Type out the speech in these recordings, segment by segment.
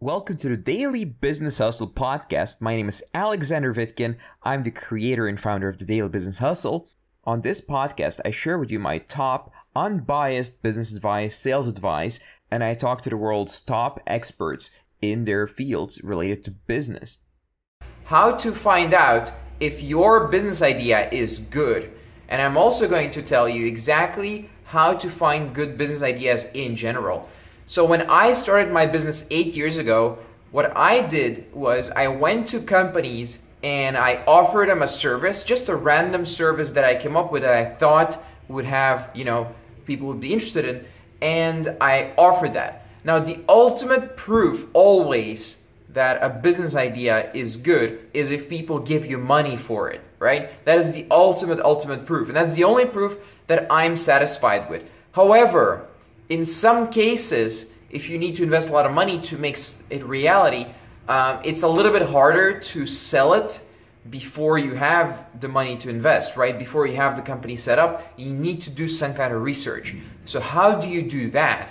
Welcome to the Daily Business Hustle podcast. My name is Alexander Vitkin. I'm the creator and founder of the Daily Business Hustle. On this podcast, I share with you my top unbiased business advice, sales advice, and I talk to the world's top experts in their fields related to business. How to find out if your business idea is good. And I'm also going to tell you exactly how to find good business ideas in general. So when I started my business eight years ago, what I did was I went to companies and I offered them a service, just a random service that I came up with that I thought would have, you know, people would be interested in, and I offered that. Now, the ultimate proof always that a business idea is good is if people give you money for it, right? That is the ultimate, ultimate proof. And that's the only proof that I'm satisfied with. However, in some cases, if you need to invest a lot of money to make it reality, um, it's a little bit harder to sell it before you have the money to invest, right? Before you have the company set up, you need to do some kind of research. So, how do you do that?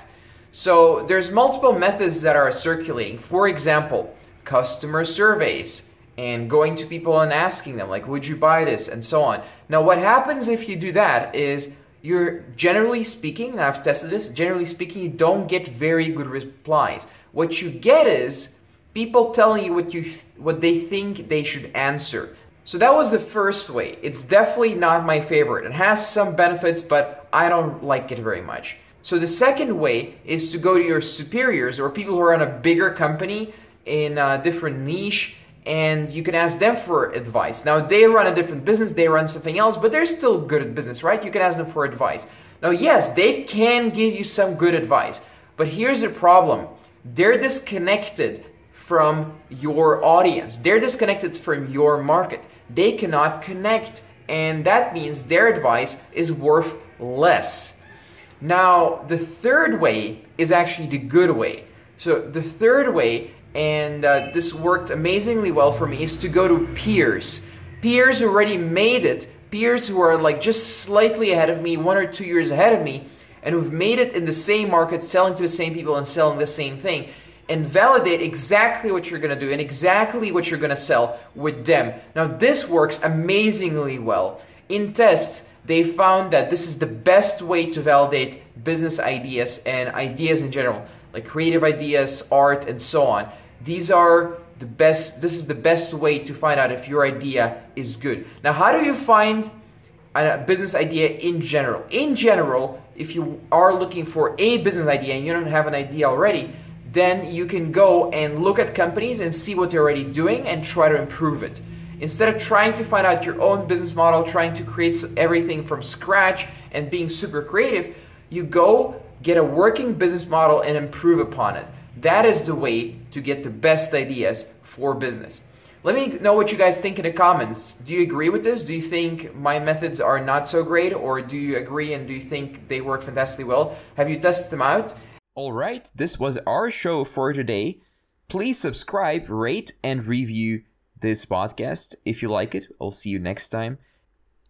So, there's multiple methods that are circulating. For example, customer surveys and going to people and asking them, like, would you buy this? And so on. Now, what happens if you do that is you're generally speaking, I've tested this, generally speaking, you don't get very good replies. What you get is people telling you what you th- what they think they should answer. So that was the first way. It's definitely not my favorite. It has some benefits, but I don't like it very much. So the second way is to go to your superiors or people who are in a bigger company in a different niche and you can ask them for advice. Now, they run a different business, they run something else, but they're still good at business, right? You can ask them for advice. Now, yes, they can give you some good advice, but here's the problem they're disconnected from your audience, they're disconnected from your market. They cannot connect, and that means their advice is worth less. Now, the third way is actually the good way. So, the third way and uh, this worked amazingly well for me, is to go to peers. Peers who already made it, peers who are like just slightly ahead of me, one or two years ahead of me, and who've made it in the same market, selling to the same people and selling the same thing, and validate exactly what you're gonna do and exactly what you're gonna sell with them. Now, this works amazingly well. In tests, they found that this is the best way to validate business ideas and ideas in general, like creative ideas, art, and so on. These are the best, this is the best way to find out if your idea is good. Now, how do you find a business idea in general? In general, if you are looking for a business idea and you don't have an idea already, then you can go and look at companies and see what they're already doing and try to improve it. Instead of trying to find out your own business model, trying to create everything from scratch and being super creative, you go get a working business model and improve upon it. That is the way to get the best ideas for business. Let me know what you guys think in the comments. Do you agree with this? Do you think my methods are not so great, or do you agree and do you think they work fantastically well? Have you tested them out? All right, this was our show for today. Please subscribe, rate, and review this podcast if you like it. I'll see you next time.